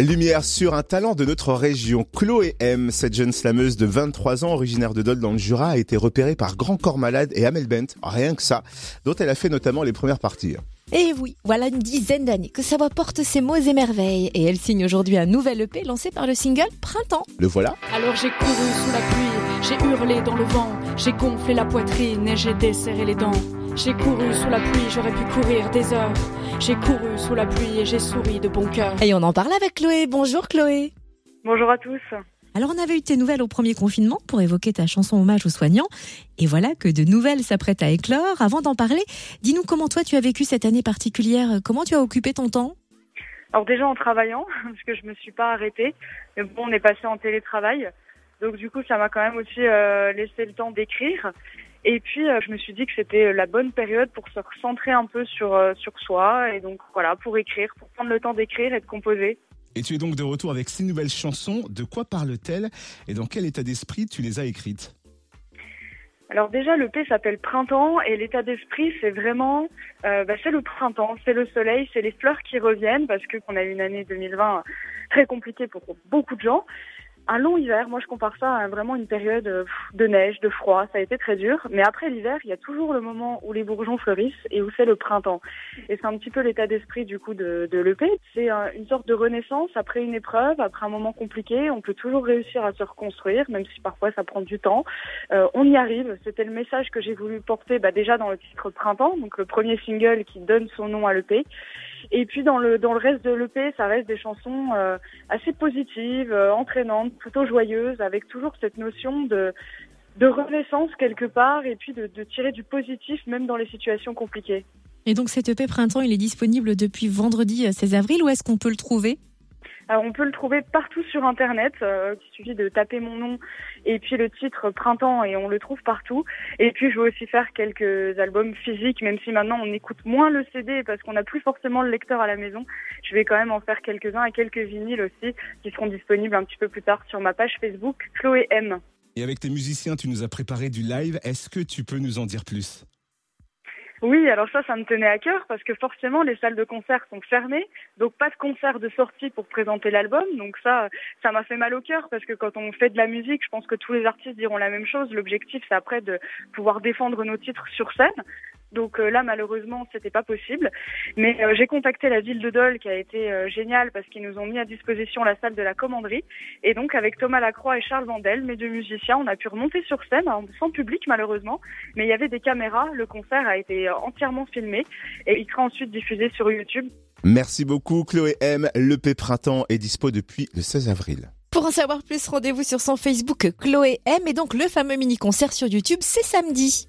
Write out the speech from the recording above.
Lumière sur un talent de notre région. Chloé M, cette jeune slameuse de 23 ans, originaire de Dole dans le Jura, a été repérée par Grand Corps Malade et Amel Bent, rien que ça, dont elle a fait notamment les premières parties. Et oui, voilà une dizaine d'années que sa voix porte ses mots et merveilles, et elle signe aujourd'hui un nouvel EP lancé par le single Printemps. Le voilà. Alors j'ai couru sous la pluie, j'ai hurlé dans le vent, j'ai gonflé la poitrine et j'ai desserré les dents. J'ai couru sous la pluie, j'aurais pu courir des heures. J'ai couru sous la pluie et j'ai souri de bon cœur. Et on en parle avec Chloé. Bonjour Chloé. Bonjour à tous. Alors on avait eu tes nouvelles au premier confinement pour évoquer ta chanson hommage aux soignants. Et voilà que de nouvelles s'apprêtent à éclore. Avant d'en parler, dis-nous comment toi tu as vécu cette année particulière. Comment tu as occupé ton temps? Alors déjà en travaillant, parce que je me suis pas arrêtée. Mais bon, on est passé en télétravail. Donc du coup, ça m'a quand même aussi euh, laissé le temps d'écrire. Et puis, euh, je me suis dit que c'était la bonne période pour se recentrer un peu sur, euh, sur soi. Et donc, voilà, pour écrire, pour prendre le temps d'écrire et de composer. Et tu es donc de retour avec six nouvelles chansons. De quoi parle-t-elle et dans quel état d'esprit tu les as écrites? Alors déjà, le P s'appelle Printemps et l'état d'esprit, c'est vraiment, euh, bah, c'est le printemps, c'est le soleil, c'est les fleurs qui reviennent parce que qu'on a eu une année 2020 très compliquée pour beaucoup de gens un long hiver. Moi, je compare ça à vraiment une période euh, de neige, de froid. Ça a été très dur. Mais après l'hiver, il y a toujours le moment où les bourgeons fleurissent et où c'est le printemps. Et c'est un petit peu l'état d'esprit du coup de, de l'EP. C'est une sorte de renaissance après une épreuve, après un moment compliqué. On peut toujours réussir à se reconstruire, même si parfois ça prend du temps. Euh, on y arrive. C'était le message que j'ai voulu porter bah, déjà dans le titre Printemps, donc le premier single qui donne son nom à l'EP. Et puis dans le reste de l'EP, ça reste des chansons euh, assez positives, euh, entraînantes, plutôt joyeuses, avec toujours cette notion de de renaissance quelque part et puis de, de tirer du positif même dans les situations compliquées. Et donc cet EP printemps, il est disponible depuis vendredi 16 euh, avril. Où est-ce qu'on peut le trouver? Alors on peut le trouver partout sur Internet. Euh, il suffit de taper mon nom et puis le titre Printemps et on le trouve partout. Et puis je vais aussi faire quelques albums physiques, même si maintenant on écoute moins le CD parce qu'on n'a plus forcément le lecteur à la maison. Je vais quand même en faire quelques-uns et quelques vinyles aussi qui seront disponibles un petit peu plus tard sur ma page Facebook Chloé M. Et avec tes musiciens, tu nous as préparé du live. Est-ce que tu peux nous en dire plus? Oui, alors ça, ça me tenait à cœur parce que forcément, les salles de concert sont fermées, donc pas de concert de sortie pour présenter l'album. Donc ça, ça m'a fait mal au cœur parce que quand on fait de la musique, je pense que tous les artistes diront la même chose. L'objectif, c'est après de pouvoir défendre nos titres sur scène. Donc euh, là, malheureusement, c'était pas possible. Mais euh, j'ai contacté la ville de Dole, qui a été euh, géniale parce qu'ils nous ont mis à disposition la salle de la commanderie. Et donc, avec Thomas Lacroix et Charles Vandel, mes deux musiciens, on a pu remonter sur scène, hein, sans public malheureusement, mais il y avait des caméras. Le concert a été entièrement filmé et il sera ensuite diffusé sur YouTube. Merci beaucoup, Chloé M. Le P Printemps est dispo depuis le 16 avril. Pour en savoir plus, rendez-vous sur son Facebook Chloé M et donc le fameux mini-concert sur YouTube, c'est samedi.